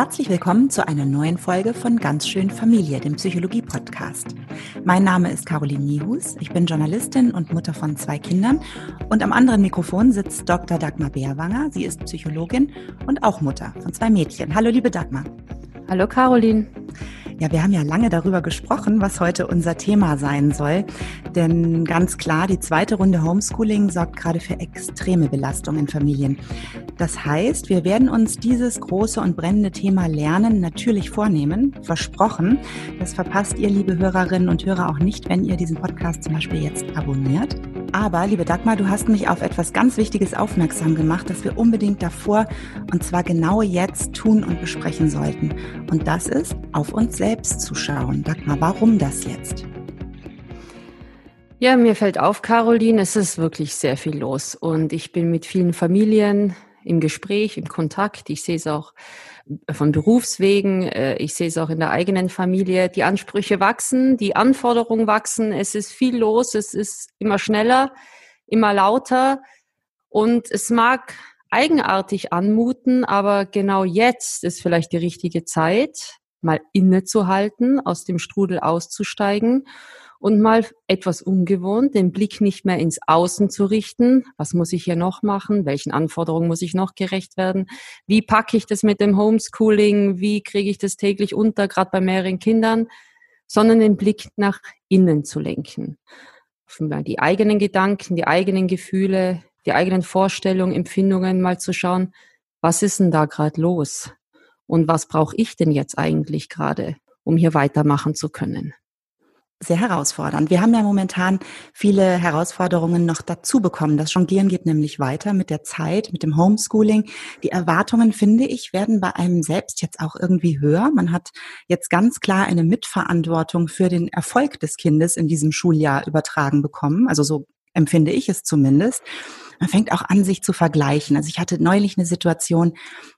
Herzlich willkommen zu einer neuen Folge von Ganz schön Familie, dem Psychologie-Podcast. Mein Name ist Caroline Niehus. Ich bin Journalistin und Mutter von zwei Kindern. Und am anderen Mikrofon sitzt Dr. Dagmar Beerwanger. Sie ist Psychologin und auch Mutter von zwei Mädchen. Hallo, liebe Dagmar. Hallo, Caroline. Ja, wir haben ja lange darüber gesprochen, was heute unser Thema sein soll. Denn ganz klar, die zweite Runde Homeschooling sorgt gerade für extreme Belastung in Familien. Das heißt, wir werden uns dieses große und brennende Thema Lernen natürlich vornehmen, versprochen. Das verpasst ihr, liebe Hörerinnen und Hörer, auch nicht, wenn ihr diesen Podcast zum Beispiel jetzt abonniert. Aber, liebe Dagmar, du hast mich auf etwas ganz Wichtiges aufmerksam gemacht, das wir unbedingt davor und zwar genau jetzt tun und besprechen sollten. Und das ist, auf uns selbst zu schauen. Dagmar, warum das jetzt? Ja, mir fällt auf, Caroline, es ist wirklich sehr viel los. Und ich bin mit vielen Familien, im Gespräch, im Kontakt. Ich sehe es auch von Berufswegen, äh, ich sehe es auch in der eigenen Familie. Die Ansprüche wachsen, die Anforderungen wachsen, es ist viel los, es ist immer schneller, immer lauter und es mag eigenartig anmuten, aber genau jetzt ist vielleicht die richtige Zeit, mal innezuhalten, aus dem Strudel auszusteigen und mal etwas ungewohnt, den Blick nicht mehr ins Außen zu richten. Was muss ich hier noch machen? Welchen Anforderungen muss ich noch gerecht werden? Wie packe ich das mit dem Homeschooling? Wie kriege ich das täglich unter, gerade bei mehreren Kindern? Sondern den Blick nach innen zu lenken. Die eigenen Gedanken, die eigenen Gefühle, die eigenen Vorstellungen, Empfindungen mal zu schauen, was ist denn da gerade los? Und was brauche ich denn jetzt eigentlich gerade, um hier weitermachen zu können? sehr herausfordernd. Wir haben ja momentan viele Herausforderungen noch dazu bekommen. Das Jonglieren geht nämlich weiter mit der Zeit, mit dem Homeschooling. Die Erwartungen, finde ich, werden bei einem selbst jetzt auch irgendwie höher. Man hat jetzt ganz klar eine Mitverantwortung für den Erfolg des Kindes in diesem Schuljahr übertragen bekommen. Also so empfinde ich es zumindest man fängt auch an, sich zu vergleichen. Also ich hatte neulich eine Situation,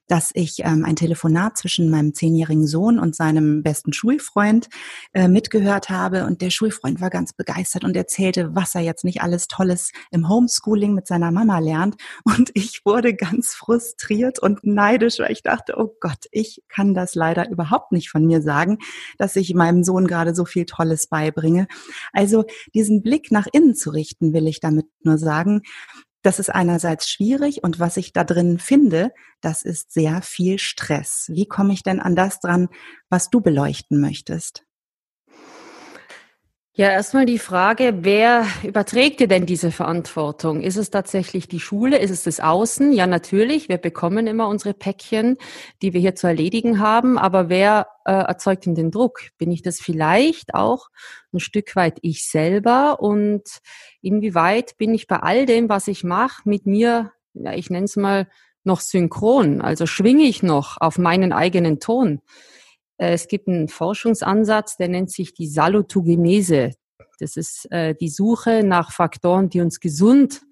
dass ich ähm, ein Telefonat zwischen meinem zehnjährigen Sohn und seinem besten Schulfreund äh, mitgehört habe und der Schulfreund war ganz begeistert und erzählte, was er jetzt nicht alles Tolles im Homeschooling mit seiner Mama lernt und ich wurde ganz frustriert und neidisch, weil ich dachte, oh Gott, ich kann das leider überhaupt nicht von mir sagen, dass ich meinem Sohn gerade so viel Tolles beibringe. Also diesen Blick nach innen zu richten, will ich damit nur sagen, das ist einerseits schwierig und was ich da drin finde, das ist sehr viel Stress. Wie komme ich denn an das dran, was du beleuchten möchtest? Ja, erstmal die Frage, wer überträgt dir denn diese Verantwortung? Ist es tatsächlich die Schule? Ist es das Außen? Ja, natürlich. Wir bekommen immer unsere Päckchen, die wir hier zu erledigen haben. Aber wer äh, erzeugt denn den Druck? Bin ich das vielleicht auch ein Stück weit ich selber? Und inwieweit bin ich bei all dem, was ich mache, mit mir, ja, ich nenne es mal, noch synchron? Also schwinge ich noch auf meinen eigenen Ton? Äh, es gibt einen Forschungsansatz, der nennt sich die Salutogenese. Das ist äh, die Suche nach Faktoren, die uns gesund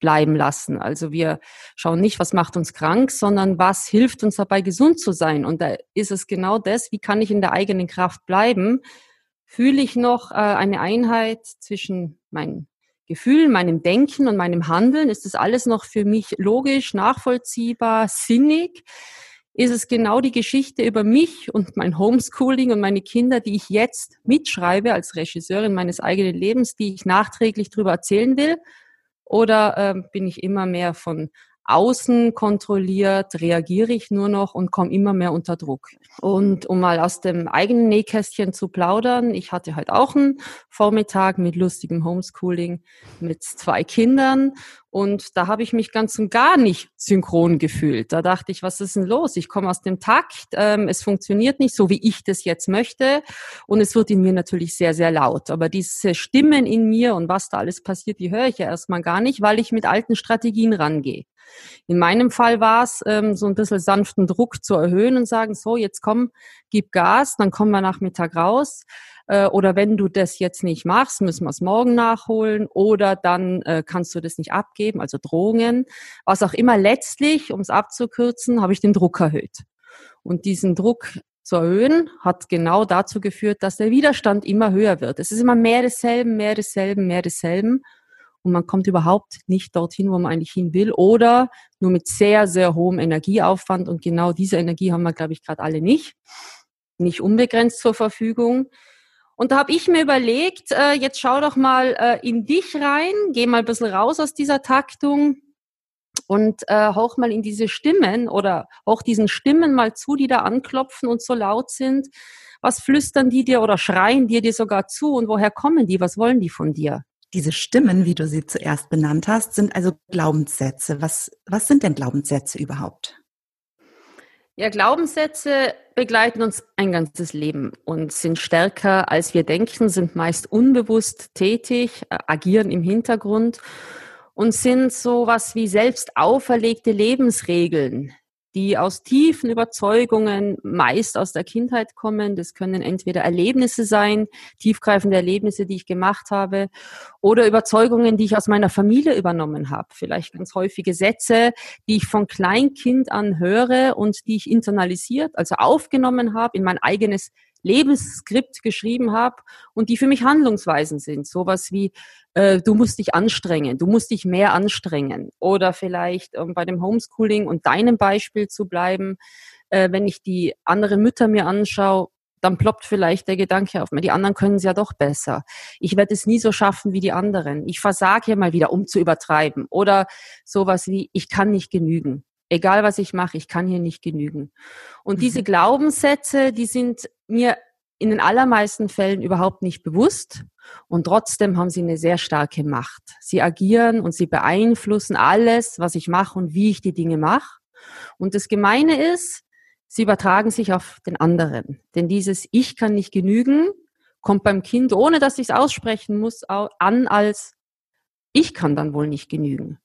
bleiben lassen. Also wir schauen nicht, was macht uns krank, sondern was hilft uns dabei, gesund zu sein. Und da ist es genau das, wie kann ich in der eigenen Kraft bleiben? Fühle ich noch äh, eine Einheit zwischen meinen Gefühlen, meinem Denken und meinem Handeln? Ist das alles noch für mich logisch, nachvollziehbar, sinnig? Ist es genau die Geschichte über mich und mein Homeschooling und meine Kinder, die ich jetzt mitschreibe als Regisseurin meines eigenen Lebens, die ich nachträglich darüber erzählen will? Oder äh, bin ich immer mehr von außen kontrolliert, reagiere ich nur noch und komme immer mehr unter Druck. Und um mal aus dem eigenen Nähkästchen zu plaudern, ich hatte halt auch einen Vormittag mit lustigem Homeschooling mit zwei Kindern und da habe ich mich ganz und gar nicht synchron gefühlt. Da dachte ich, was ist denn los? Ich komme aus dem Takt, ähm, es funktioniert nicht so, wie ich das jetzt möchte. Und es wird in mir natürlich sehr, sehr laut. Aber diese Stimmen in mir und was da alles passiert, die höre ich ja erstmal gar nicht, weil ich mit alten Strategien rangehe. In meinem Fall war es, ähm, so ein bisschen sanften Druck zu erhöhen und sagen, so, jetzt komm, gib Gas, dann kommen wir Nachmittag raus. Äh, oder wenn du das jetzt nicht machst, müssen wir es morgen nachholen oder dann äh, kannst du das nicht abgeben, also Drohungen. Was auch immer, letztlich, um es abzukürzen, habe ich den Druck erhöht. Und diesen Druck zu erhöhen, hat genau dazu geführt, dass der Widerstand immer höher wird. Es ist immer mehr desselben, mehr desselben, mehr desselben. und man kommt überhaupt nicht dorthin, wo man eigentlich hin will oder nur mit sehr, sehr hohem Energieaufwand und genau diese Energie haben wir, glaube ich, gerade alle nicht, nicht unbegrenzt zur Verfügung. Und da habe ich mir überlegt, äh, jetzt schau doch mal äh, in dich rein, geh mal ein bisschen raus aus dieser Taktung und äh, hauch mal in diese Stimmen oder auch diesen Stimmen mal zu, die da anklopfen und so laut sind. Was flüstern die dir oder schreien dir dir sogar zu und woher kommen die? Was wollen die von dir? Diese Stimmen, wie du sie zuerst benannt hast, sind also Glaubenssätze. Was, was sind denn Glaubenssätze überhaupt? Ja, Glaubenssätze begleiten uns ein ganzes Leben und sind stärker, als wir denken, sind meist unbewusst tätig, äh, agieren im Hintergrund und sind so was wie selbst auferlegte Lebensregeln, die aus tiefen Überzeugungen meist aus der Kindheit kommen. Das können entweder Erlebnisse sein, tiefgreifende Erlebnisse, die ich gemacht habe, oder Überzeugungen, die ich aus meiner Familie übernommen habe. Vielleicht ganz häufige Sätze, die ich von Kleinkind an höre und die ich internalisiert, also aufgenommen habe in mein eigenes Lebensskript geschrieben habe und die für mich Handlungsweisen sind. Sowas wie, äh, du musst dich anstrengen, du musst dich mehr anstrengen. Oder vielleicht ähm, bei dem Homeschooling und deinem Beispiel zu bleiben, äh, wenn ich die anderen Mütter mir anschaue, dann ploppt vielleicht der Gedanke auf mir, die anderen können es ja doch besser. Ich werde es nie so schaffen wie die anderen. Ich versage hier mal wieder, um zu übertreiben. Oder sowas wie, ich kann nicht genügen. Egal was ich mache, ich kann hier nicht genügen. Und mhm. diese Glaubenssätze, die sind mir in den allermeisten Fällen überhaupt nicht bewusst und trotzdem haben sie eine sehr starke Macht. Sie agieren und sie beeinflussen alles, was ich mache und wie ich die Dinge mache. Und das Gemeine ist, sie übertragen sich auf den anderen. Denn dieses Ich kann nicht genügen kommt beim Kind, ohne dass ich es aussprechen muss, an als Ich kann dann wohl nicht genügen.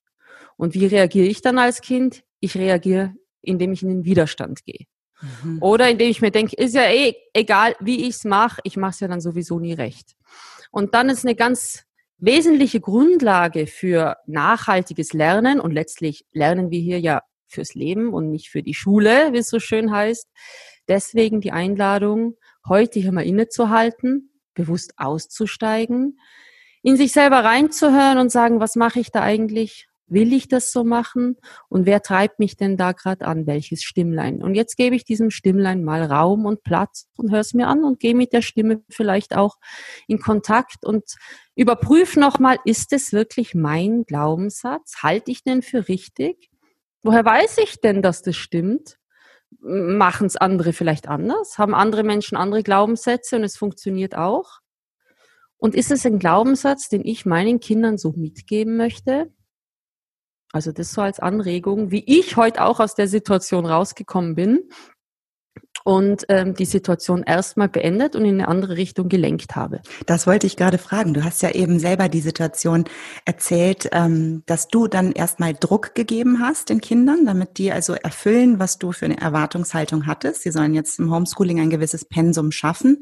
Und wie reagiere ich dann als Kind? Ich reagiere, indem ich in den Widerstand gehe. Mhm. Oder indem ich mir denke, ist ja eh egal, wie ich es mache, ich mache es ja dann sowieso nie recht. Und dann ist eine ganz wesentliche Grundlage für nachhaltiges Lernen und letztlich lernen wir hier ja fürs Leben und nicht für die Schule, wie es so schön heißt. Deswegen die Einladung, heute hier mal innezuhalten, bewusst auszusteigen, in sich selber reinzuhören und sagen, was mache ich da eigentlich? Will ich das so machen? Und wer treibt mich denn da gerade an? Welches Stimmlein? Und jetzt gebe ich diesem Stimmlein mal Raum und Platz und höre es mir an und gehe mit der Stimme vielleicht auch in Kontakt und überprüfe nochmal, ist es wirklich mein Glaubenssatz? Halte ich den für richtig? Woher weiß ich denn, dass das stimmt? Machen es andere vielleicht anders? Haben andere Menschen andere Glaubenssätze und es funktioniert auch? Und ist es ein Glaubenssatz, den ich meinen Kindern so mitgeben möchte? Also das so als Anregung, wie ich heute auch aus der Situation rausgekommen bin und ähm, die Situation erstmal beendet und in eine andere Richtung gelenkt habe. Das wollte ich gerade fragen. Du hast ja eben selber die Situation erzählt, ähm, dass du dann erstmal Druck gegeben hast den Kindern, damit die also erfüllen, was du für eine Erwartungshaltung hattest. Sie sollen jetzt im Homeschooling ein gewisses Pensum schaffen.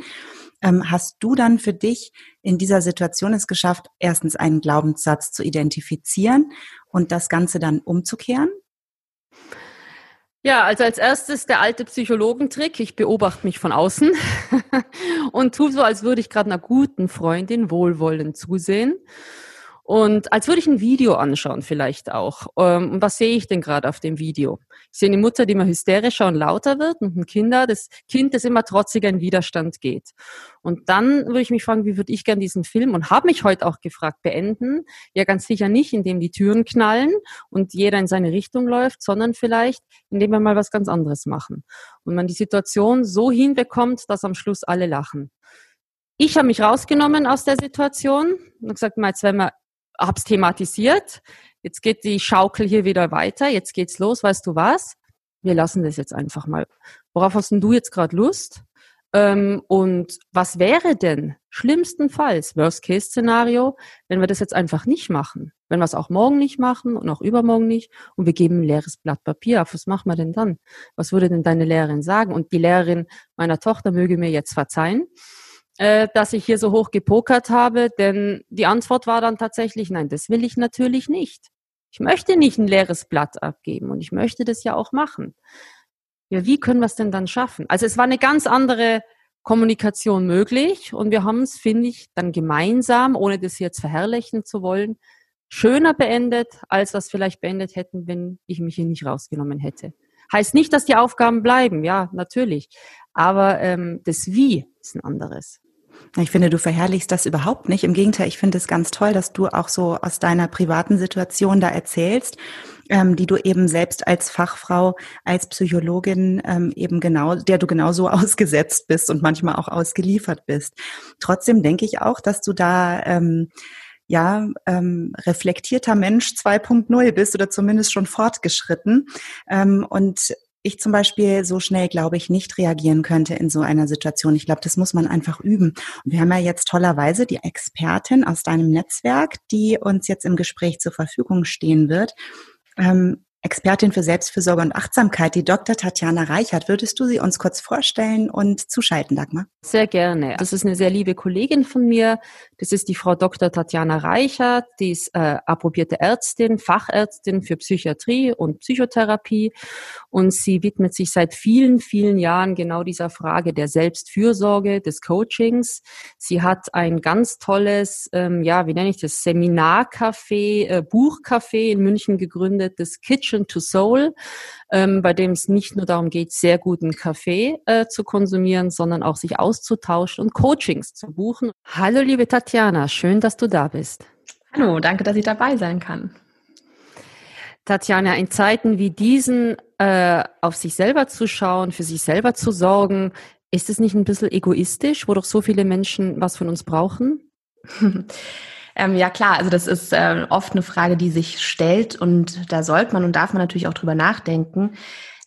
Ähm, hast du dann für dich in dieser Situation es geschafft, erstens einen Glaubenssatz zu identifizieren und das Ganze dann umzukehren? Ja, also als erstes der alte Psychologentrick. Ich beobachte mich von außen und tue so, als würde ich gerade einer guten Freundin wohlwollend zusehen. Und als würde ich ein Video anschauen, vielleicht auch. Ähm, und was sehe ich denn gerade auf dem Video? Ich sehe eine Mutter, die immer hysterischer und lauter wird und ein Kinder, das Kind, das immer trotziger in Widerstand geht. Und dann würde ich mich fragen, wie würde ich gern diesen Film und habe mich heute auch gefragt, beenden? Ja, ganz sicher nicht, indem die Türen knallen und jeder in seine Richtung läuft, sondern vielleicht, indem wir mal was ganz anderes machen. Und man die Situation so hinbekommt, dass am Schluss alle lachen. Ich habe mich rausgenommen aus der Situation und gesagt, mal, jetzt werden wir hab's thematisiert. Jetzt geht die Schaukel hier wieder weiter. Jetzt geht's los. Weißt du was? Wir lassen das jetzt einfach mal. Worauf hast denn du jetzt gerade Lust? Ähm, und was wäre denn schlimmstenfalls, Worst-Case-Szenario, wenn wir das jetzt einfach nicht machen? Wenn wir es auch morgen nicht machen und auch übermorgen nicht und wir geben ein leeres Blatt Papier auf, was machen wir denn dann? Was würde denn deine Lehrerin sagen? Und die Lehrerin meiner Tochter möge mir jetzt verzeihen äh, dass ich hier so hoch gepokert habe, denn die Antwort war dann tatsächlich, nein, das will ich natürlich nicht. Ich möchte nicht ein leeres Blatt abgeben und ich möchte das ja auch machen. Ja, wie können wir es denn dann schaffen? Also es war eine ganz andere Kommunikation möglich und wir haben es, finde ich, dann gemeinsam, ohne das jetzt verherrlichen zu wollen, schöner beendet, als was vielleicht beendet hätten, wenn ich mich hier nicht rausgenommen hätte. Heißt nicht, dass die Aufgaben bleiben, ja, natürlich. Aber ähm, das Wie ist ein anderes. Ich finde, du verherrlichst das überhaupt nicht. Im Gegenteil, ich finde es ganz toll, dass du auch so aus deiner privaten Situation da erzählst, ähm, die du eben selbst als Fachfrau, als Psychologin ähm, eben genau, der du genauso ausgesetzt bist und manchmal auch ausgeliefert bist. Trotzdem denke ich auch, dass du da ähm, ja, ähm, reflektierter Mensch 2.0 bist oder zumindest schon fortgeschritten. Ähm, und ich zum Beispiel so schnell, glaube ich, nicht reagieren könnte in so einer Situation. Ich glaube, das muss man einfach üben. Und wir haben ja jetzt tollerweise die Expertin aus deinem Netzwerk, die uns jetzt im Gespräch zur Verfügung stehen wird. Ähm, Expertin für Selbstfürsorge und Achtsamkeit, die Dr. Tatjana Reichert. Würdest du sie uns kurz vorstellen und zuschalten, Dagmar? Sehr gerne. Das ist eine sehr liebe Kollegin von mir. Das ist die Frau Dr. Tatjana Reichert. Die ist äh, approbierte Ärztin, Fachärztin für Psychiatrie und Psychotherapie. Und sie widmet sich seit vielen, vielen Jahren genau dieser Frage der Selbstfürsorge, des Coachings. Sie hat ein ganz tolles, ähm, ja, wie nenne ich das, Seminarcafé, äh, Buchcafé in München gegründet, das Kitchen Kitchen to Soul, ähm, bei dem es nicht nur darum geht, sehr guten Kaffee äh, zu konsumieren, sondern auch sich auszutauschen und Coachings zu buchen. Hallo liebe Tatjana, schön, dass du da bist. Hallo, danke, dass ich dabei sein kann. Tatjana, in Zeiten wie diesen äh, auf sich selber zu schauen, für sich selber zu sorgen, ist es nicht ein bisschen egoistisch, wo doch so viele Menschen was von uns brauchen? Ähm, ja klar, also das ist äh, oft eine Frage, die sich stellt und da sollte man und darf man natürlich auch drüber nachdenken.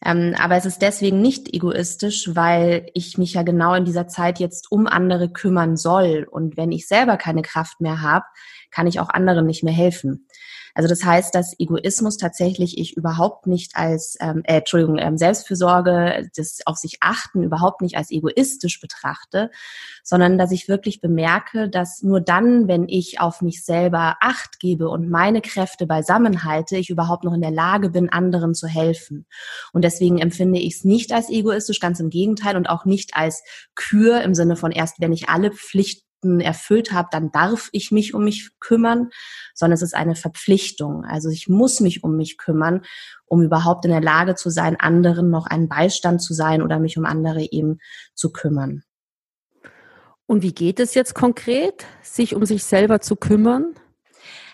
Ähm, aber es ist deswegen nicht egoistisch, weil ich mich ja genau in dieser Zeit jetzt um andere kümmern soll. Und wenn ich selber keine Kraft mehr habe, kann ich auch anderen nicht mehr helfen. Also das heißt, dass Egoismus tatsächlich ich überhaupt nicht als, ähm, äh, Entschuldigung, ähm, Selbstfürsorge, das auf sich achten überhaupt nicht als egoistisch betrachte, sondern dass ich wirklich bemerke, dass nur dann, wenn ich auf mich selber Acht gebe und meine Kräfte beisammen halte, ich überhaupt noch in der Lage bin, anderen zu helfen. Und deswegen empfinde ich es nicht als egoistisch, ganz im Gegenteil und auch nicht als Kür im Sinne von erst, wenn ich alle Pflichten erfüllt habe, dann darf ich mich um mich kümmern, sondern es ist eine Verpflichtung. Also ich muss mich um mich kümmern, um überhaupt in der Lage zu sein, anderen noch einen Beistand zu sein oder mich um andere eben zu kümmern. Und wie geht es jetzt konkret, sich um sich selber zu kümmern?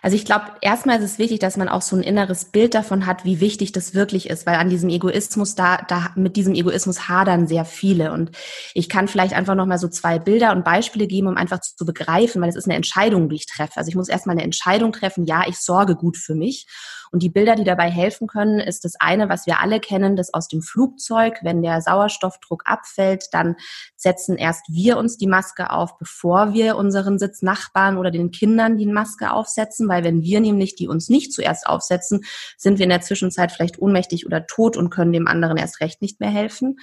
Also ich glaube, erstmal ist es wichtig, dass man auch so ein inneres Bild davon hat, wie wichtig das wirklich ist, weil an diesem Egoismus da, da mit diesem Egoismus hadern sehr viele. Und ich kann vielleicht einfach nochmal so zwei Bilder und Beispiele geben, um einfach zu begreifen, weil es ist eine Entscheidung, die ich treffe. Also ich muss erstmal eine Entscheidung treffen, ja, ich sorge gut für mich. Und die Bilder, die dabei helfen können, ist das eine, was wir alle kennen, das aus dem Flugzeug. Wenn der Sauerstoffdruck abfällt, dann setzen erst wir uns die Maske auf, bevor wir unseren Sitznachbarn oder den Kindern die Maske aufsetzen, weil wenn wir nämlich die uns nicht zuerst aufsetzen, sind wir in der Zwischenzeit vielleicht ohnmächtig oder tot und können dem anderen erst recht nicht mehr helfen.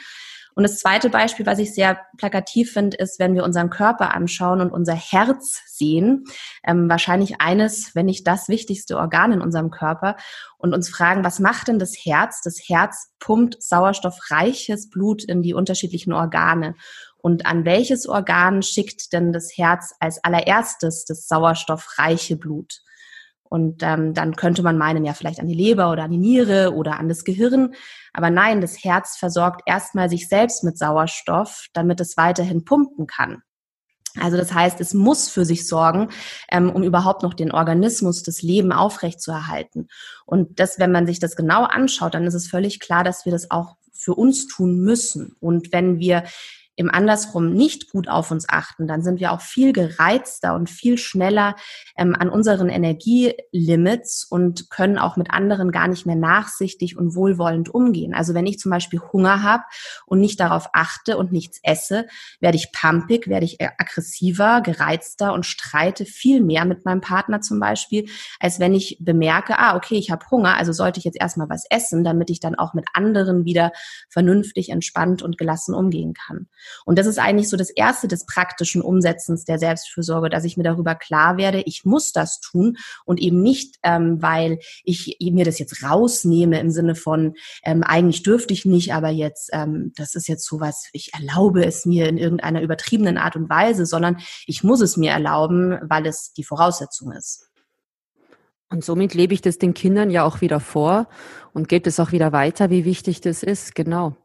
Und das zweite Beispiel, was ich sehr plakativ finde, ist, wenn wir unseren Körper anschauen und unser Herz sehen, ähm, wahrscheinlich eines, wenn nicht das wichtigste Organ in unserem Körper, und uns fragen, was macht denn das Herz? Das Herz pumpt sauerstoffreiches Blut in die unterschiedlichen Organe. Und an welches Organ schickt denn das Herz als allererstes das sauerstoffreiche Blut? Und ähm, dann könnte man meinen, ja, vielleicht an die Leber oder an die Niere oder an das Gehirn. Aber nein, das Herz versorgt erstmal sich selbst mit Sauerstoff, damit es weiterhin pumpen kann. Also das heißt, es muss für sich sorgen, ähm, um überhaupt noch den Organismus, das Leben aufrechtzuerhalten. Und das, wenn man sich das genau anschaut, dann ist es völlig klar, dass wir das auch für uns tun müssen. Und wenn wir im andersrum nicht gut auf uns achten, dann sind wir auch viel gereizter und viel schneller ähm, an unseren Energielimits und können auch mit anderen gar nicht mehr nachsichtig und wohlwollend umgehen. Also wenn ich zum Beispiel Hunger habe und nicht darauf achte und nichts esse, werde ich pumpig, werde ich aggressiver, gereizter und streite viel mehr mit meinem Partner zum Beispiel, als wenn ich bemerke, ah, okay, ich habe Hunger, also sollte ich jetzt erstmal was essen, damit ich dann auch mit anderen wieder vernünftig, entspannt und gelassen umgehen kann. Und das ist eigentlich so das Erste des praktischen Umsetzens der Selbstfürsorge, dass ich mir darüber klar werde, ich muss das tun und eben nicht, ähm, weil ich mir das jetzt rausnehme im Sinne von, ähm, eigentlich dürfte ich nicht, aber jetzt, ähm, das ist jetzt so was, ich erlaube es mir in irgendeiner übertriebenen Art und Weise, sondern ich muss es mir erlauben, weil es die Voraussetzung ist. Und somit lebe ich das den Kindern ja auch wieder vor und gebe es auch wieder weiter, wie wichtig das ist. Genau.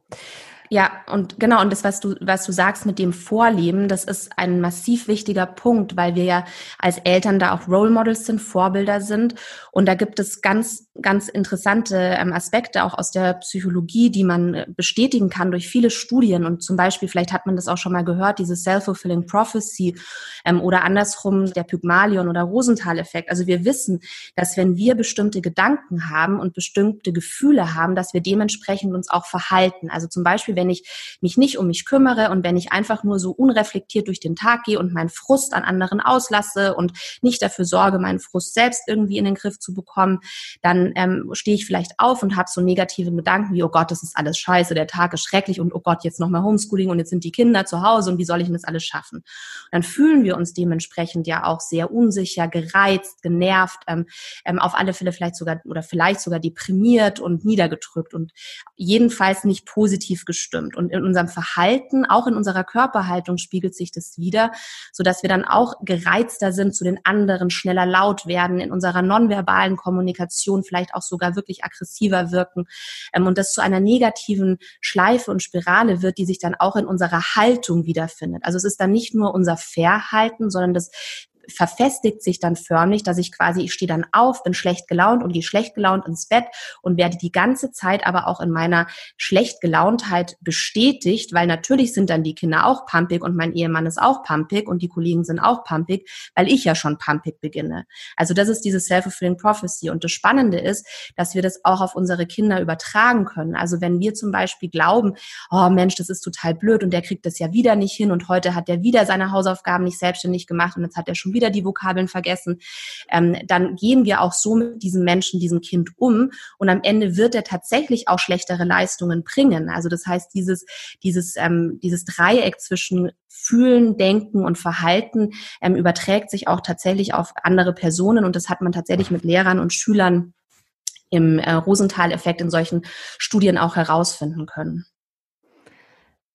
Ja, und genau, und das, was du, was du sagst mit dem Vorleben, das ist ein massiv wichtiger Punkt, weil wir ja als Eltern da auch Role Models sind, Vorbilder sind. Und da gibt es ganz, ganz interessante ähm, Aspekte auch aus der Psychologie, die man äh, bestätigen kann durch viele Studien. Und zum Beispiel, vielleicht hat man das auch schon mal gehört, diese Self-Fulfilling Prophecy ähm, oder andersrum der Pygmalion oder Rosenthal-Effekt. Also wir wissen, dass wenn wir bestimmte Gedanken haben und bestimmte Gefühle haben, dass wir dementsprechend uns auch verhalten. Also zum Beispiel, wenn ich mich nicht um mich kümmere und wenn ich einfach nur so unreflektiert durch den Tag gehe und meinen Frust an anderen auslasse und nicht dafür sorge, meinen Frust selbst irgendwie in den Griff zu bekommen, dann ähm, stehe ich vielleicht auf und habe so negative Gedanken wie, oh Gott, das ist alles scheiße, der Tag ist schrecklich und oh Gott, jetzt nochmal Homeschooling und jetzt sind die Kinder zu Hause und wie soll ich denn das alles schaffen? Und dann fühlen wir uns dementsprechend ja auch sehr unsicher, gereizt, genervt, ähm, ähm, auf alle Fälle vielleicht sogar oder vielleicht sogar deprimiert und niedergedrückt und jedenfalls nicht positiv gestimmt stimmt. Und in unserem Verhalten, auch in unserer Körperhaltung spiegelt sich das wieder, so dass wir dann auch gereizter sind zu den anderen, schneller laut werden, in unserer nonverbalen Kommunikation vielleicht auch sogar wirklich aggressiver wirken ähm, und das zu einer negativen Schleife und Spirale wird, die sich dann auch in unserer Haltung wiederfindet. Also es ist dann nicht nur unser Verhalten, sondern das verfestigt sich dann förmlich, dass ich quasi, ich stehe dann auf, bin schlecht gelaunt und gehe schlecht gelaunt ins Bett und werde die ganze Zeit aber auch in meiner schlecht gelauntheit bestätigt, weil natürlich sind dann die Kinder auch pumpig und mein Ehemann ist auch pumpig und die Kollegen sind auch pumpig, weil ich ja schon pumpig beginne. Also das ist diese self-fulfilling prophecy und das Spannende ist, dass wir das auch auf unsere Kinder übertragen können. Also wenn wir zum Beispiel glauben, oh Mensch, das ist total blöd und der kriegt das ja wieder nicht hin und heute hat der wieder seine Hausaufgaben nicht selbstständig gemacht und jetzt hat er schon wieder wieder die Vokabeln vergessen, ähm, dann gehen wir auch so mit diesem Menschen, diesem Kind um und am Ende wird er tatsächlich auch schlechtere Leistungen bringen. Also das heißt, dieses, dieses, ähm, dieses Dreieck zwischen Fühlen, Denken und Verhalten ähm, überträgt sich auch tatsächlich auf andere Personen und das hat man tatsächlich mit Lehrern und Schülern im äh, Rosenthal-Effekt in solchen Studien auch herausfinden können.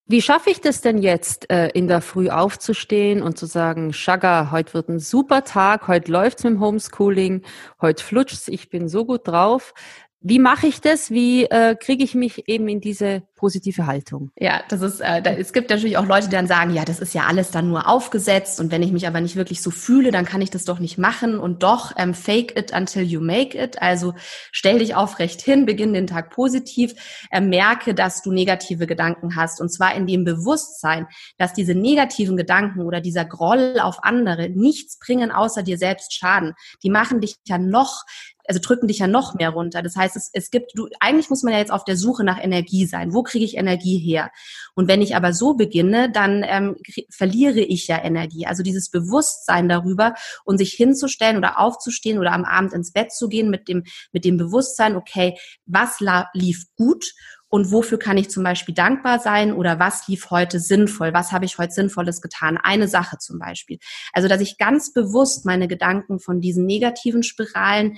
Wie schaffe ich das denn jetzt, äh, in der Früh aufzustehen und zu sagen, Shaga, heute wird ein super Tag, heute läuft's mit dem Homeschooling, heute flutscht's, ich bin so gut drauf. Wie mache ich das? Wie äh, kriege ich mich eben in diese positive Haltung. Ja, das ist, äh, da, es gibt natürlich auch Leute, die dann sagen, ja, das ist ja alles dann nur aufgesetzt und wenn ich mich aber nicht wirklich so fühle, dann kann ich das doch nicht machen und doch ähm, fake it until you make it. Also stell dich aufrecht hin, beginn den Tag positiv, äh, merke, dass du negative Gedanken hast und zwar in dem Bewusstsein, dass diese negativen Gedanken oder dieser Groll auf andere nichts bringen, außer dir selbst schaden. Die machen dich ja noch also drücken dich ja noch mehr runter. Das heißt, es, es gibt, du, eigentlich muss man ja jetzt auf der Suche nach Energie sein. Wo kriege ich Energie her? Und wenn ich aber so beginne, dann ähm, verliere ich ja Energie. Also dieses Bewusstsein darüber und sich hinzustellen oder aufzustehen oder am Abend ins Bett zu gehen mit dem, mit dem Bewusstsein, okay, was lief gut und wofür kann ich zum Beispiel dankbar sein oder was lief heute sinnvoll, was habe ich heute Sinnvolles getan, eine Sache zum Beispiel. Also, dass ich ganz bewusst meine Gedanken von diesen negativen Spiralen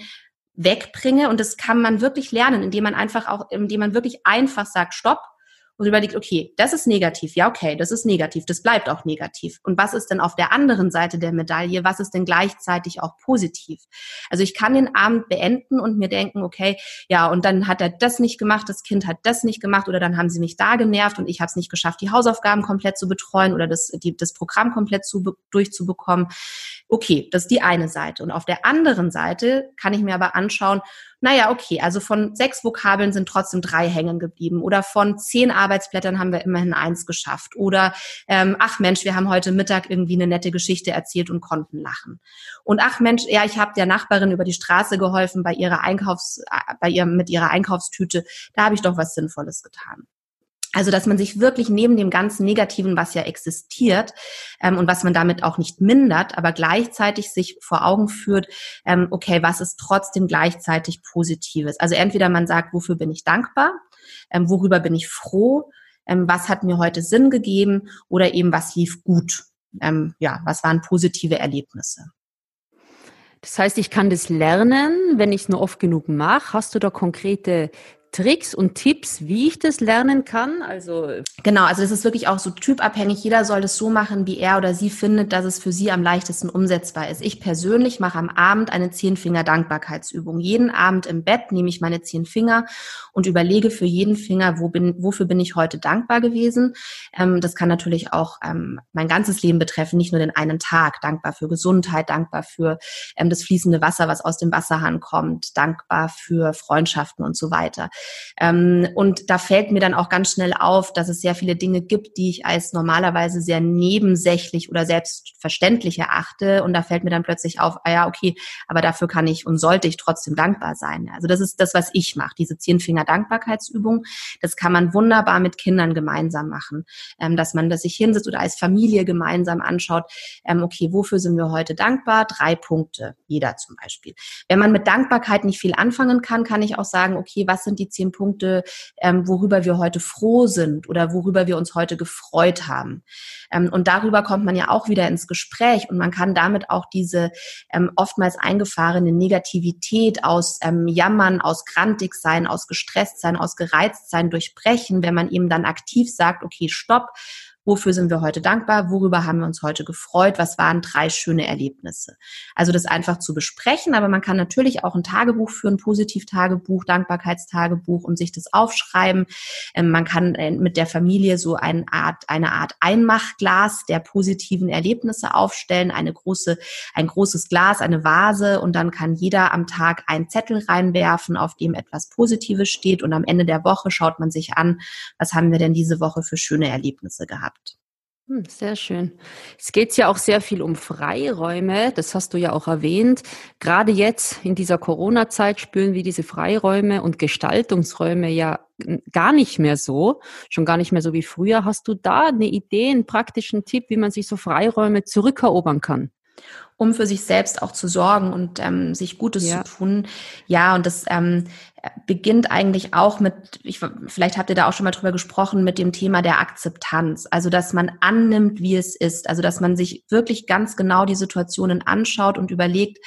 wegbringe. Und das kann man wirklich lernen, indem man einfach auch, indem man wirklich einfach sagt, stopp, und überlegt, okay, das ist negativ, ja, okay, das ist negativ, das bleibt auch negativ. Und was ist denn auf der anderen Seite der Medaille? Was ist denn gleichzeitig auch positiv? Also ich kann den Abend beenden und mir denken, okay, ja, und dann hat er das nicht gemacht, das Kind hat das nicht gemacht oder dann haben sie mich da genervt und ich habe es nicht geschafft, die Hausaufgaben komplett zu betreuen oder das, die, das Programm komplett zu, durchzubekommen. Okay, das ist die eine Seite. Und auf der anderen Seite kann ich mir aber anschauen, naja, okay, also von sechs Vokabeln sind trotzdem drei hängen geblieben oder von zehn Arbeitsblättern haben wir immerhin eins geschafft oder ähm, ach Mensch, wir haben heute Mittag irgendwie eine nette Geschichte erzählt und konnten lachen. Und ach Mensch, ja, ich habe der Nachbarin über die Straße geholfen bei ihrer Einkaufs, äh, bei ihr mit ihrer Einkaufstüte, da habe ich doch was Sinnvolles getan. Also, dass man sich wirklich neben dem ganzen Negativen, was ja existiert ähm, und was man damit auch nicht mindert, aber gleichzeitig sich vor Augen führt, ähm, okay, was ist trotzdem gleichzeitig Positives? Also entweder man sagt, wofür bin ich dankbar, ähm, worüber bin ich froh, ähm, was hat mir heute Sinn gegeben oder eben was lief gut. Ähm, ja, was waren positive Erlebnisse? Das heißt, ich kann das lernen, wenn ich es nur oft genug mache. Hast du da konkrete Tricks und Tipps, wie ich das lernen kann? Also genau, also es ist wirklich auch so typabhängig. Jeder soll das so machen, wie er oder sie findet, dass es für sie am leichtesten umsetzbar ist. Ich persönlich mache am Abend eine Zehn-Finger-Dankbarkeitsübung. Jeden Abend im Bett nehme ich meine zehn Finger und überlege für jeden Finger, wo bin, wofür bin ich heute dankbar gewesen. Ähm, das kann natürlich auch ähm, mein ganzes Leben betreffen, nicht nur den einen Tag. Dankbar für Gesundheit, dankbar für ähm, das fließende Wasser, was aus dem Wasserhahn kommt, dankbar für Freundschaften und so weiter. Ähm, und da fällt mir dann auch ganz schnell auf, dass es sehr viele Dinge gibt, die ich als normalerweise sehr nebensächlich oder selbstverständlich erachte. Und da fällt mir dann plötzlich auf, ah ja, okay, aber dafür kann ich und sollte ich trotzdem dankbar sein. Also das ist das, was ich mache, diese Zehn-Finger-Dankbarkeitsübung. Das kann man wunderbar mit Kindern gemeinsam machen, ähm, dass man das sich hinsetzt oder als Familie gemeinsam anschaut, ähm, okay, wofür sind wir heute dankbar? Drei Punkte, jeder zum Beispiel. Wenn man mit Dankbarkeit nicht viel anfangen kann, kann ich auch sagen, okay, was sind die zehn Punkte, ähm, worüber wir heute froh sind oder worüber wir uns heute gefreut haben. Ähm, und darüber kommt man ja auch wieder ins Gespräch und man kann damit auch diese ähm, oftmals eingefahrene Negativität aus ähm, Jammern, aus grantig sein, aus gestresst sein, aus gereizt sein durchbrechen, wenn man eben dann aktiv sagt, okay, stopp, Wofür sind wir heute dankbar? Worüber haben wir uns heute gefreut? Was waren drei schöne Erlebnisse? Also das einfach zu besprechen, aber man kann natürlich auch ein Tagebuch führen, Positivtagebuch, Dankbarkeitstagebuch und sich das aufschreiben. Ähm, man kann äh, mit der Familie so eine Art, eine Art Einmachglas der positiven Erlebnisse aufstellen, eine große, ein großes Glas, eine Vase und dann kann jeder am Tag einen Zettel reinwerfen, auf dem etwas Positives steht und am Ende der Woche schaut man sich an, was haben wir denn diese Woche für schöne Erlebnisse gehabt. Hm, sehr schön. Es geht ja auch sehr viel um Freiräume. Das hast du ja auch erwähnt. Gerade jetzt in dieser Corona-Zeit spüren wir diese Freiräume und Gestaltungsräume ja gar nicht mehr so, schon gar nicht mehr so wie früher. Hast du da eine Idee, einen praktischen Tipp, wie man sich so Freiräume zurückerobern kann? Um für sich selbst auch zu sorgen und ähm, sich Gutes ja. zu tun. Ja, und das ähm, beginnt eigentlich auch mit, ich, vielleicht habt ihr da auch schon mal drüber gesprochen, mit dem Thema der Akzeptanz. Also, dass man annimmt, wie es ist. Also, dass man sich wirklich ganz genau die Situationen anschaut und überlegt,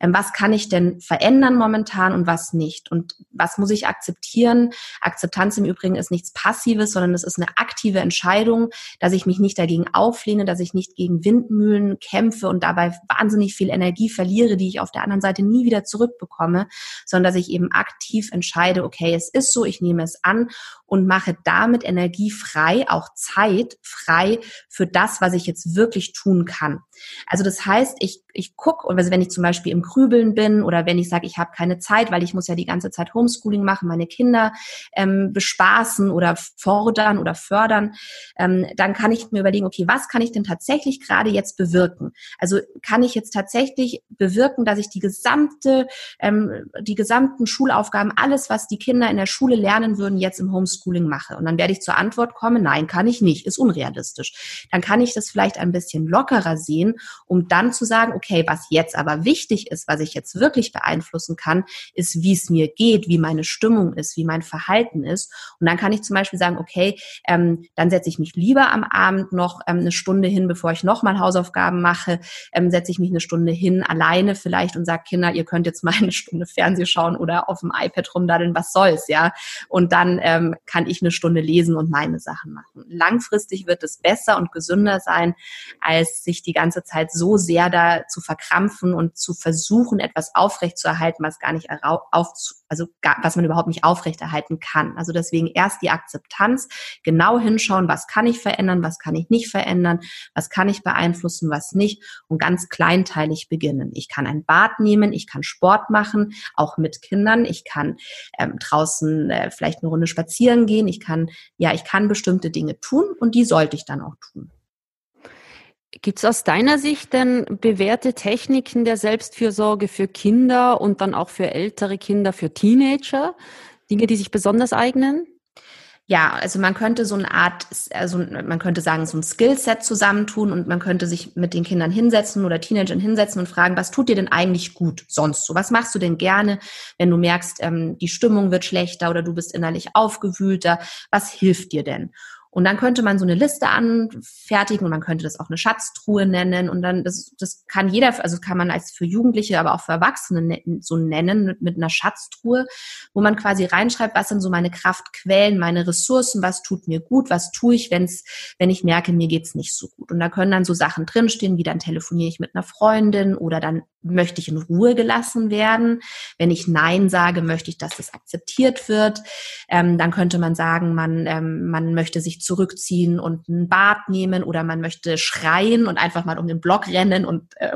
ähm, was kann ich denn verändern momentan und was nicht? Und was muss ich akzeptieren? Akzeptanz im Übrigen ist nichts Passives, sondern es ist eine aktive Entscheidung, dass ich mich nicht dagegen auflehne, dass ich nicht gegen Windmühlen kämpfe und dabei wahnsinnig viel Energie verliere, die ich auf der anderen Seite nie wieder zurückbekomme, sondern dass ich eben aktiv entscheide, okay, es ist so, ich nehme es an und mache damit Energie frei, auch Zeit frei für das, was ich jetzt wirklich tun kann. Also das heißt, ich, ich gucke, also wenn ich zum Beispiel im Grübeln bin oder wenn ich sage, ich habe keine Zeit, weil ich muss ja die ganze Zeit Homeschooling machen, meine Kinder ähm, bespaßen oder fordern oder fördern, ähm, dann kann ich mir überlegen, okay, was kann ich denn tatsächlich gerade jetzt bewirken? Also kann ich jetzt tatsächlich bewirken, dass ich die gesamte, ähm, die gesamten Schulaufgaben, alles, was die Kinder in der Schule lernen würden, jetzt im Homeschooling mache. Und dann werde ich zur Antwort kommen, nein, kann ich nicht, ist unrealistisch. Dann kann ich das vielleicht ein bisschen lockerer sehen, um dann zu sagen, okay, was jetzt aber wichtig ist, was ich jetzt wirklich beeinflussen kann, ist, wie es mir geht, wie meine Stimmung ist, wie mein Verhalten ist. Und dann kann ich zum Beispiel sagen, okay, ähm, dann setze ich mich lieber am Abend noch ähm, eine Stunde hin, bevor ich nochmal Hausaufgaben mache, ähm, setze ich mich eine Stunde hin, alleine vielleicht und sage, Kinder, ihr könnt jetzt mal eine Stunde Fernseh schauen oder auf dem iPad rumdaddeln, was soll's, ja. Und dann ähm, kann ich eine Stunde lesen und meine Sachen machen. Langfristig wird es besser und gesünder sein, als sich die ganze Zeit so sehr da zu verkrampfen und zu versuchen, etwas aufrechtzuerhalten, was gar nicht auf, also was man überhaupt nicht aufrechterhalten kann. Also deswegen erst die Akzeptanz, genau hinschauen, was kann ich verändern, was kann ich nicht verändern, was kann ich beeinflussen, was nicht und ganz kleinteilig beginnen. Ich kann ein Bad nehmen, ich kann Sport machen, auch mit Kindern, ich kann ähm, draußen äh, vielleicht eine Runde spazieren gehen, ich kann, ja, ich kann bestimmte Dinge tun und die sollte ich dann auch tun. Gibt es aus deiner Sicht denn bewährte Techniken der Selbstfürsorge für Kinder und dann auch für ältere Kinder, für Teenager? Dinge, die sich besonders eignen? Ja, also man könnte so eine Art, also man könnte sagen, so ein Skillset zusammentun und man könnte sich mit den Kindern hinsetzen oder Teenagern hinsetzen und fragen, was tut dir denn eigentlich gut sonst so? Was machst du denn gerne, wenn du merkst, ähm, die Stimmung wird schlechter oder du bist innerlich aufgewühlter? Was hilft dir denn? Und dann könnte man so eine Liste anfertigen und man könnte das auch eine Schatztruhe nennen und dann, das, das kann jeder, also kann man als für Jugendliche, aber auch für Erwachsene ne, so nennen mit, mit einer Schatztruhe, wo man quasi reinschreibt, was sind so meine Kraftquellen, meine Ressourcen, was tut mir gut, was tue ich, wenn's, wenn ich merke, mir geht's nicht so gut. Und da können dann so Sachen drinstehen, wie dann telefoniere ich mit einer Freundin oder dann möchte ich in Ruhe gelassen werden. Wenn ich Nein sage, möchte ich, dass das akzeptiert wird. Ähm, dann könnte man sagen, man, ähm, man möchte sich zurückziehen und ein Bad nehmen oder man möchte schreien und einfach mal um den Block rennen und äh,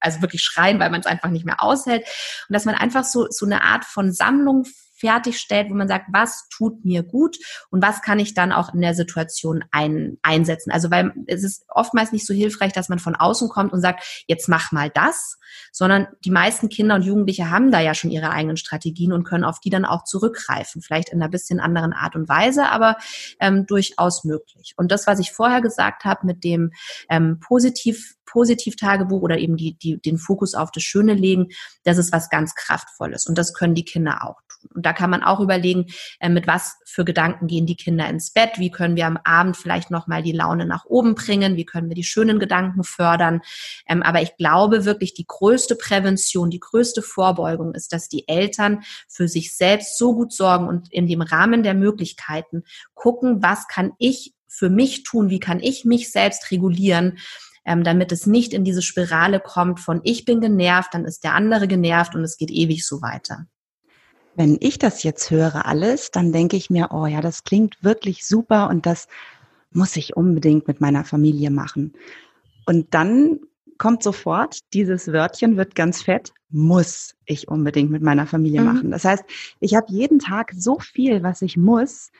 also wirklich schreien, weil man es einfach nicht mehr aushält. Und dass man einfach so, so eine Art von Sammlung fertigstellt, wo man sagt, was tut mir gut und was kann ich dann auch in der Situation ein, einsetzen. Also weil es ist oftmals nicht so hilfreich, dass man von außen kommt und sagt, jetzt mach mal das, sondern die meisten Kinder und Jugendliche haben da ja schon ihre eigenen Strategien und können auf die dann auch zurückgreifen. Vielleicht in einer bisschen anderen Art und Weise, aber ähm, durchaus möglich. Und das, was ich vorher gesagt habe mit dem ähm, positiv Positiv-Tagebuch oder eben die, die, den Fokus auf das Schöne legen, das ist was ganz Kraftvolles. Und das können die Kinder auch da kann man auch überlegen, äh, mit was für Gedanken gehen die Kinder ins Bett? Wie können wir am Abend vielleicht nochmal die Laune nach oben bringen? Wie können wir die schönen Gedanken fördern? Ähm, aber ich glaube wirklich, die größte Prävention, die größte Vorbeugung ist, dass die Eltern für sich selbst so gut sorgen und in dem Rahmen der Möglichkeiten gucken, was kann ich für mich tun? Wie kann ich mich selbst regulieren? ähm, damit es nicht in diese Spirale kommt von ich bin genervt, dann ist der andere genervt und es geht ewig so weiter. Wenn ich das jetzt höre alles, dann denke ich mir, oh ja, das klingt wirklich super und das muss ich unbedingt mit meiner Familie machen. Und dann kommt sofort dieses Wörtchen, wird ganz fett, muss ich unbedingt mit meiner Familie mhm. machen. Das heißt, ich habe jeden Tag so viel, was ich muss,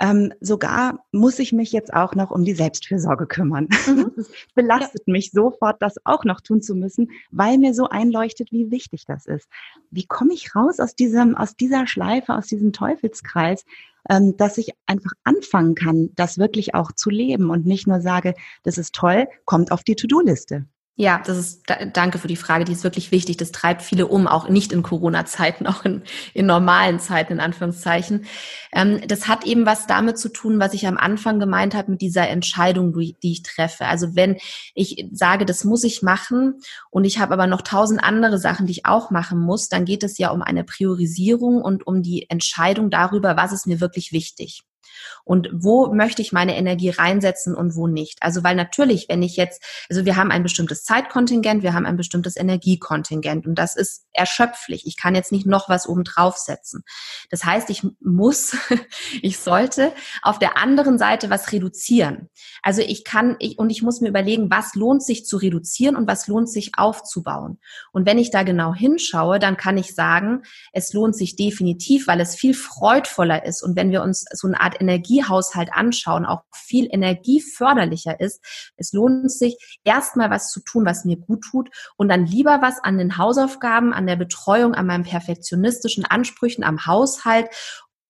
ähm, sogar muss ich mich jetzt auch noch um die Selbstfürsorge kümmern. Mhm. Belastet ja. mich sofort, das auch noch tun zu müssen, weil mir so einleuchtet, wie wichtig das ist. Wie komme ich raus aus diesem, aus dieser Schleife, aus diesem Teufelskreis, ähm, dass ich einfach anfangen kann, das wirklich auch zu leben und nicht nur sage, das ist toll, kommt auf die To-Do-Liste. Ja, das ist, danke für die Frage, die ist wirklich wichtig. Das treibt viele um, auch nicht in Corona-Zeiten, auch in, in normalen Zeiten, in Anführungszeichen. Ähm, das hat eben was damit zu tun, was ich am Anfang gemeint habe mit dieser Entscheidung, die ich treffe. Also wenn ich sage, das muss ich machen und ich habe aber noch tausend andere Sachen, die ich auch machen muss, dann geht es ja um eine Priorisierung und um die Entscheidung darüber, was ist mir wirklich wichtig und wo möchte ich meine Energie reinsetzen und wo nicht. Also weil natürlich, wenn ich jetzt, also wir haben ein bestimmtes Zeitkontingent, wir haben ein bestimmtes Energiekontingent und das ist erschöpflich. Ich kann jetzt nicht noch was oben draufsetzen. Das heißt, ich muss, ich sollte auf der anderen Seite was reduzieren. Also ich kann, ich, und ich muss mir überlegen, was lohnt sich zu reduzieren und was lohnt sich aufzubauen. Und wenn ich da genau hinschaue, dann kann ich sagen, es lohnt sich definitiv, weil es viel freudvoller ist. Und wenn wir uns so eine Art Energiehaushalt anschauen, auch viel energieförderlicher ist. Es lohnt sich, erstmal was zu tun, was mir gut tut und dann lieber was an den Hausaufgaben, an der Betreuung, an meinen perfektionistischen Ansprüchen am Haushalt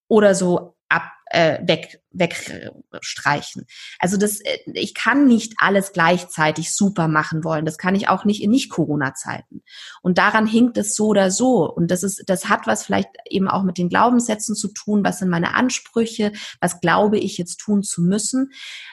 oder so ab, äh, weg, wegstreichen. Also das, äh, ich kann nicht alles gleichzeitig super machen wollen. Das kann ich auch nicht in Nicht-Corona-Zeiten. Und daran hinkt es so oder so. Und das ist, das hat was vielleicht eben auch mit den Glaubenssätzen zu tun. Was sind meine Ansprüche? Was glaube ich jetzt tun zu müssen?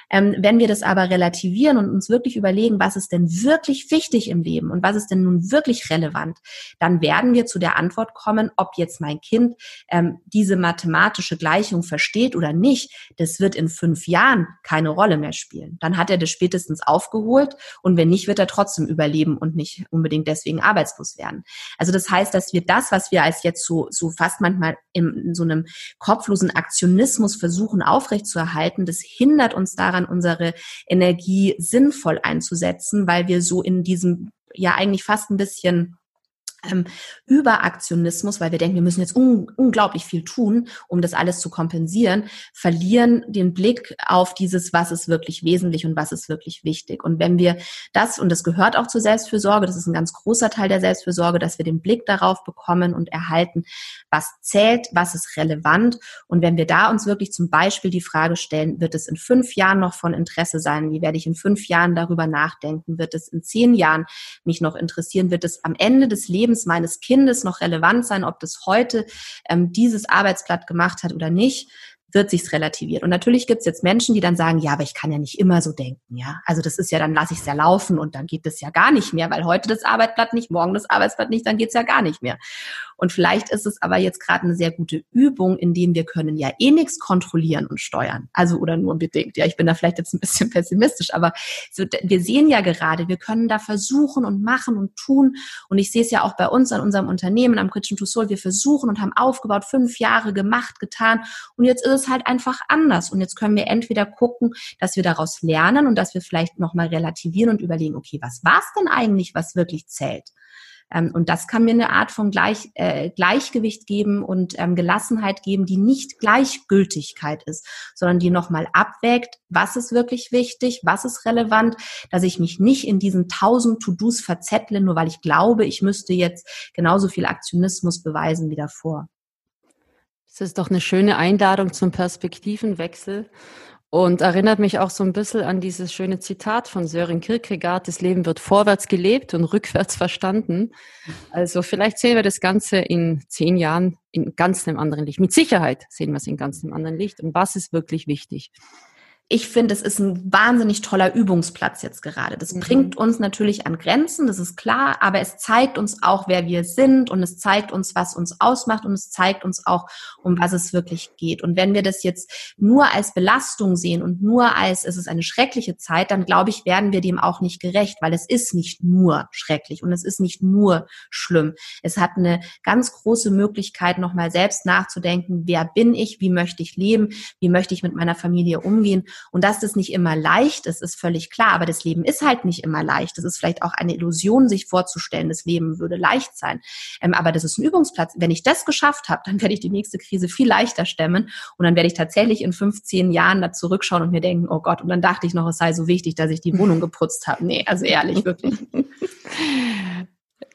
Ähm, wenn wir das aber relativieren und uns wirklich überlegen, was ist denn wirklich wichtig im Leben und was ist denn nun wirklich relevant, dann werden wir zu der Antwort kommen, ob jetzt mein Kind ähm, diese mathematische Gleichung versteht oder nicht. Das wird in fünf Jahren keine Rolle mehr spielen. Dann hat er das spätestens aufgeholt und wenn nicht, wird er trotzdem überleben und nicht unbedingt deswegen arbeitslos werden. Also das heißt, dass wir das, was wir als jetzt so, so fast manchmal in, in so einem kopflosen Aktionismus versuchen aufrechtzuerhalten, das hindert uns daran, daran, unsere Energie sinnvoll einzusetzen, weil wir so in diesem ja eigentlich fast ein bisschen ähm, Überaktionismus, weil wir denken, wir müssen jetzt un unglaublich viel tun, um das alles zu kompensieren, verlieren den Blick auf dieses, was ist wirklich wesentlich und was ist wirklich wichtig. Und wenn wir das, und das gehört auch zur Selbstfürsorge, das ist ein ganz großer Teil der Selbstfürsorge, dass wir den Blick darauf bekommen und erhalten, was zählt, was ist relevant. Und wenn wir da uns wirklich zum Beispiel die Frage stellen, wird es in fünf Jahren noch von Interesse sein? Wie werde ich in fünf Jahren darüber nachdenken? Wird es in zehn Jahren mich noch interessieren? Wird es am Ende des Lebens Lebens meines Kindes noch relevant sein, ob das heute ähm, dieses Arbeitsblatt gemacht hat oder nicht, wird sich's relativiert. Und natürlich gibt's jetzt Menschen, die dann sagen, ja, aber ich kann ja nicht immer so denken, ja. Also das ist ja, dann lasse ich es ja laufen und dann geht es ja gar nicht mehr, weil heute das Arbeitsblatt nicht, morgen das Arbeitsblatt nicht, dann geht's ja gar nicht mehr. Und vielleicht ist es aber jetzt gerade eine sehr gute Übung, indem wir können ja eh nichts kontrollieren und steuern. Also oder nur bedingt. Ja, ich bin da vielleicht jetzt ein bisschen pessimistisch, aber so, wir sehen ja gerade, wir können da versuchen und machen und tun. Und ich sehe es ja auch bei uns an unserem Unternehmen, am Kitchen to Soul. Wir versuchen und haben aufgebaut, fünf Jahre gemacht, getan. Und jetzt ist es halt einfach anders. Und jetzt können wir entweder gucken, dass wir daraus lernen und dass wir vielleicht nochmal relativieren und überlegen, okay, was war es denn eigentlich, was wirklich zählt? Ähm, und das kann mir eine Art von Gleich, äh, Gleichgewicht geben und ähm, Gelassenheit geben, die nicht Gleichgültigkeit ist, sondern die nochmal abwägt, was ist wirklich wichtig, was ist relevant, dass ich mich nicht in diesen tausend To-Dos verzettle, nur weil ich glaube, ich müsste jetzt genauso viel Aktionismus beweisen wie davor. Das ist doch eine schöne Einladung zum Perspektivenwechsel und erinnert mich auch so ein bisschen an dieses schöne Zitat von Sören Kierkegaard, das Leben wird vorwärts gelebt und rückwärts verstanden. Also vielleicht sehen wir das Ganze in zehn Jahren in ganz einem anderen Licht. Mit Sicherheit sehen wir es in ganz einem anderen Licht. Und was ist wirklich wichtig? Ich finde, es ist ein wahnsinnig toller Übungsplatz jetzt gerade. Das mhm. bringt uns natürlich an Grenzen, das ist klar, aber es zeigt uns auch, wer wir sind und es zeigt uns, was uns ausmacht und es zeigt uns auch, um was es wirklich geht. Und wenn wir das jetzt nur als Belastung sehen und nur als es ist eine schreckliche Zeit, dann glaube ich, werden wir dem auch nicht gerecht, weil es ist nicht nur schrecklich und es ist nicht nur schlimm. Es hat eine ganz große Möglichkeit, nochmal selbst nachzudenken, wer bin ich, wie möchte ich leben, wie möchte ich mit meiner Familie umgehen und dass das nicht immer leicht ist, ist völlig klar. Aber das Leben ist halt nicht immer leicht. Das ist vielleicht auch eine Illusion, sich vorzustellen, das Leben würde leicht sein. Ähm, aber das ist ein Übungsplatz. Wenn ich das geschafft habe, dann werde ich die nächste Krise viel leichter stemmen. Und dann werde ich tatsächlich in 15 Jahren da zurückschauen und mir denken, oh Gott, und dann dachte ich noch, es sei so wichtig, dass ich die Wohnung geputzt habe. Nee, also ehrlich, wirklich.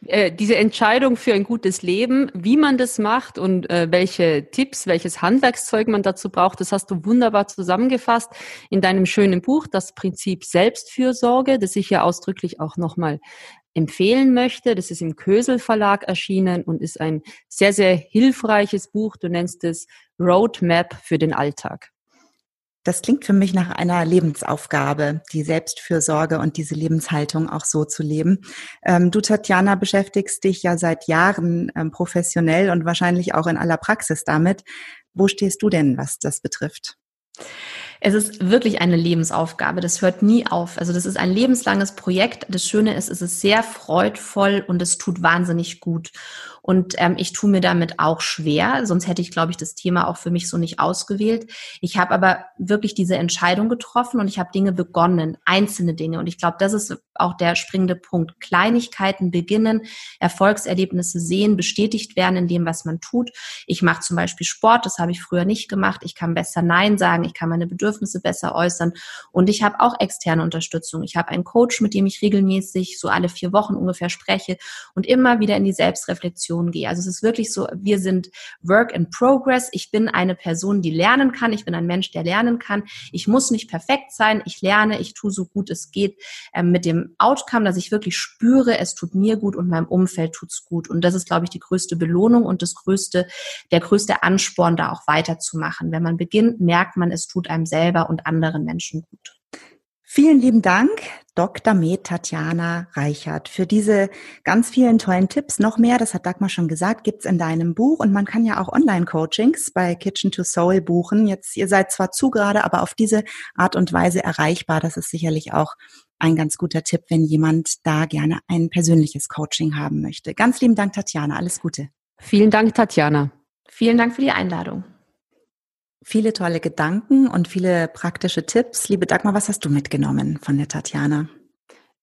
Äh, diese Entscheidung für ein gutes Leben, wie man das macht und äh, welche Tipps, welches Handwerkszeug man dazu braucht, das hast du wunderbar zusammengefasst in deinem schönen Buch, das Prinzip Selbstfürsorge, das ich ja ausdrücklich auch nochmal empfehlen möchte. Das ist im Kösel Verlag erschienen und ist ein sehr, sehr hilfreiches Buch. Du nennst es Roadmap für den Alltag. Das klingt für mich nach einer Lebensaufgabe, die Selbstfürsorge und diese Lebenshaltung auch so zu leben. Ähm, du, Tatjana, beschäftigst dich ja seit Jahren ähm, professionell und wahrscheinlich auch in aller Praxis damit. Wo stehst du denn, was das betrifft? Es ist wirklich eine Lebensaufgabe. Das hört nie auf. Also das ist ein lebenslanges Projekt. Das Schöne ist, es ist sehr freudvoll und es tut wahnsinnig gut. Und ähm, ich tue mir damit auch schwer, sonst hätte ich, glaube ich, das Thema auch für mich so nicht ausgewählt. Ich habe aber wirklich diese Entscheidung getroffen und ich habe Dinge begonnen, einzelne Dinge. Und ich glaube, das ist auch der springende Punkt. Kleinigkeiten beginnen, Erfolgserlebnisse sehen, bestätigt werden in dem, was man tut. Ich mache zum Beispiel Sport, das habe ich früher nicht gemacht. Ich kann besser Nein sagen, ich kann meine Bedürfnisse besser äußern. Und ich habe auch externe Unterstützung. Ich habe einen Coach, mit dem ich regelmäßig so alle vier Wochen ungefähr spreche und immer wieder in die Selbstreflexion Situation gehe. Also es ist wirklich so, wir sind Work in Progress. Ich bin eine Person, die lernen kann. Ich bin ein Mensch, der lernen kann. Ich muss nicht perfekt sein. Ich lerne, ich tue so gut es geht ähm, mit dem Outcome, dass ich wirklich spüre, es tut mir gut und meinem Umfeld tut's gut. Und das ist, glaube ich, die größte Belohnung und das größte, der größte Ansporn, da auch weiterzumachen. Wenn man beginnt, merkt man, es tut einem selber und anderen Menschen gut. Vielen lieben Dank, Dr. Med Tatjana Reichert, für diese ganz vielen tollen Tipps. Noch mehr, das hat Dagmar schon gesagt, gibt's in deinem Buch und man kann ja auch Online-Coachings bei Kitchen to Soul buchen. Jetzt, ihr seid zwar zu gerade, aber auf diese Art und Weise erreichbar. Das ist sicherlich auch ein ganz guter Tipp, wenn jemand da gerne ein persönliches Coaching haben möchte. Ganz lieben Dank, Tatjana. Alles Gute. Vielen Dank, Tatjana. Vielen Dank für die Einladung. Viele tolle Gedanken und viele praktische Tipps. Liebe Dagmar, was hast du mitgenommen von der Tatjana?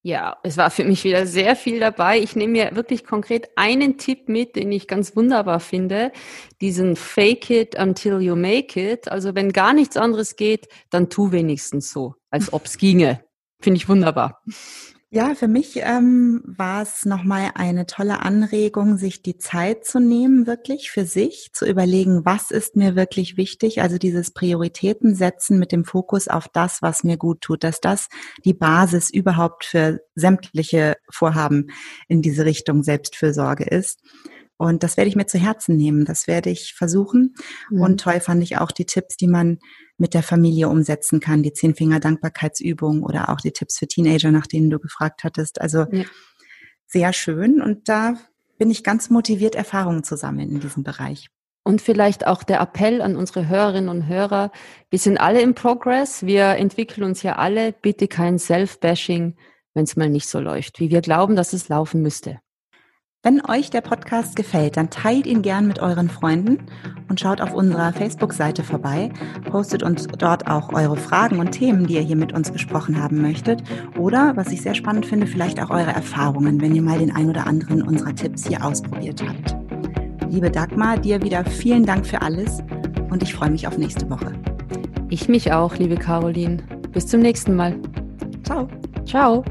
Ja, es war für mich wieder sehr viel dabei. Ich nehme mir wirklich konkret einen Tipp mit, den ich ganz wunderbar finde. Diesen Fake it until you make it. Also wenn gar nichts anderes geht, dann tu wenigstens so, als ob es ginge. Finde ich wunderbar. Ja, für mich ähm, war es nochmal eine tolle Anregung, sich die Zeit zu nehmen, wirklich für sich, zu überlegen, was ist mir wirklich wichtig. Also dieses Prioritäten setzen mit dem Fokus auf das, was mir gut tut, dass das die Basis überhaupt für sämtliche Vorhaben in diese Richtung Selbstfürsorge ist. Und das werde ich mir zu Herzen nehmen. Das werde ich versuchen. Mhm. Und toll fand ich auch die Tipps, die man mit der Familie umsetzen kann. Die zehn Finger Dankbarkeitsübung oder auch die Tipps für Teenager, nach denen du gefragt hattest. Also ja. sehr schön. Und da bin ich ganz motiviert, Erfahrungen zu sammeln in diesem Bereich. Und vielleicht auch der Appell an unsere Hörerinnen und Hörer. Wir sind alle im Progress. Wir entwickeln uns ja alle. Bitte kein Self-Bashing, wenn es mal nicht so läuft, wie wir glauben, dass es laufen müsste. Wenn euch der Podcast gefällt, dann teilt ihn gern mit euren Freunden und schaut auf unserer Facebook-Seite vorbei, postet uns dort auch eure Fragen und Themen, die ihr hier mit uns besprochen haben möchtet oder, was ich sehr spannend finde, vielleicht auch eure Erfahrungen, wenn ihr mal den ein oder anderen unserer Tipps hier ausprobiert habt. Liebe Dagmar, dir wieder vielen Dank für alles und ich freue mich auf nächste Woche. Ich mich auch, liebe Caroline. Bis zum nächsten Mal. Ciao. Ciao.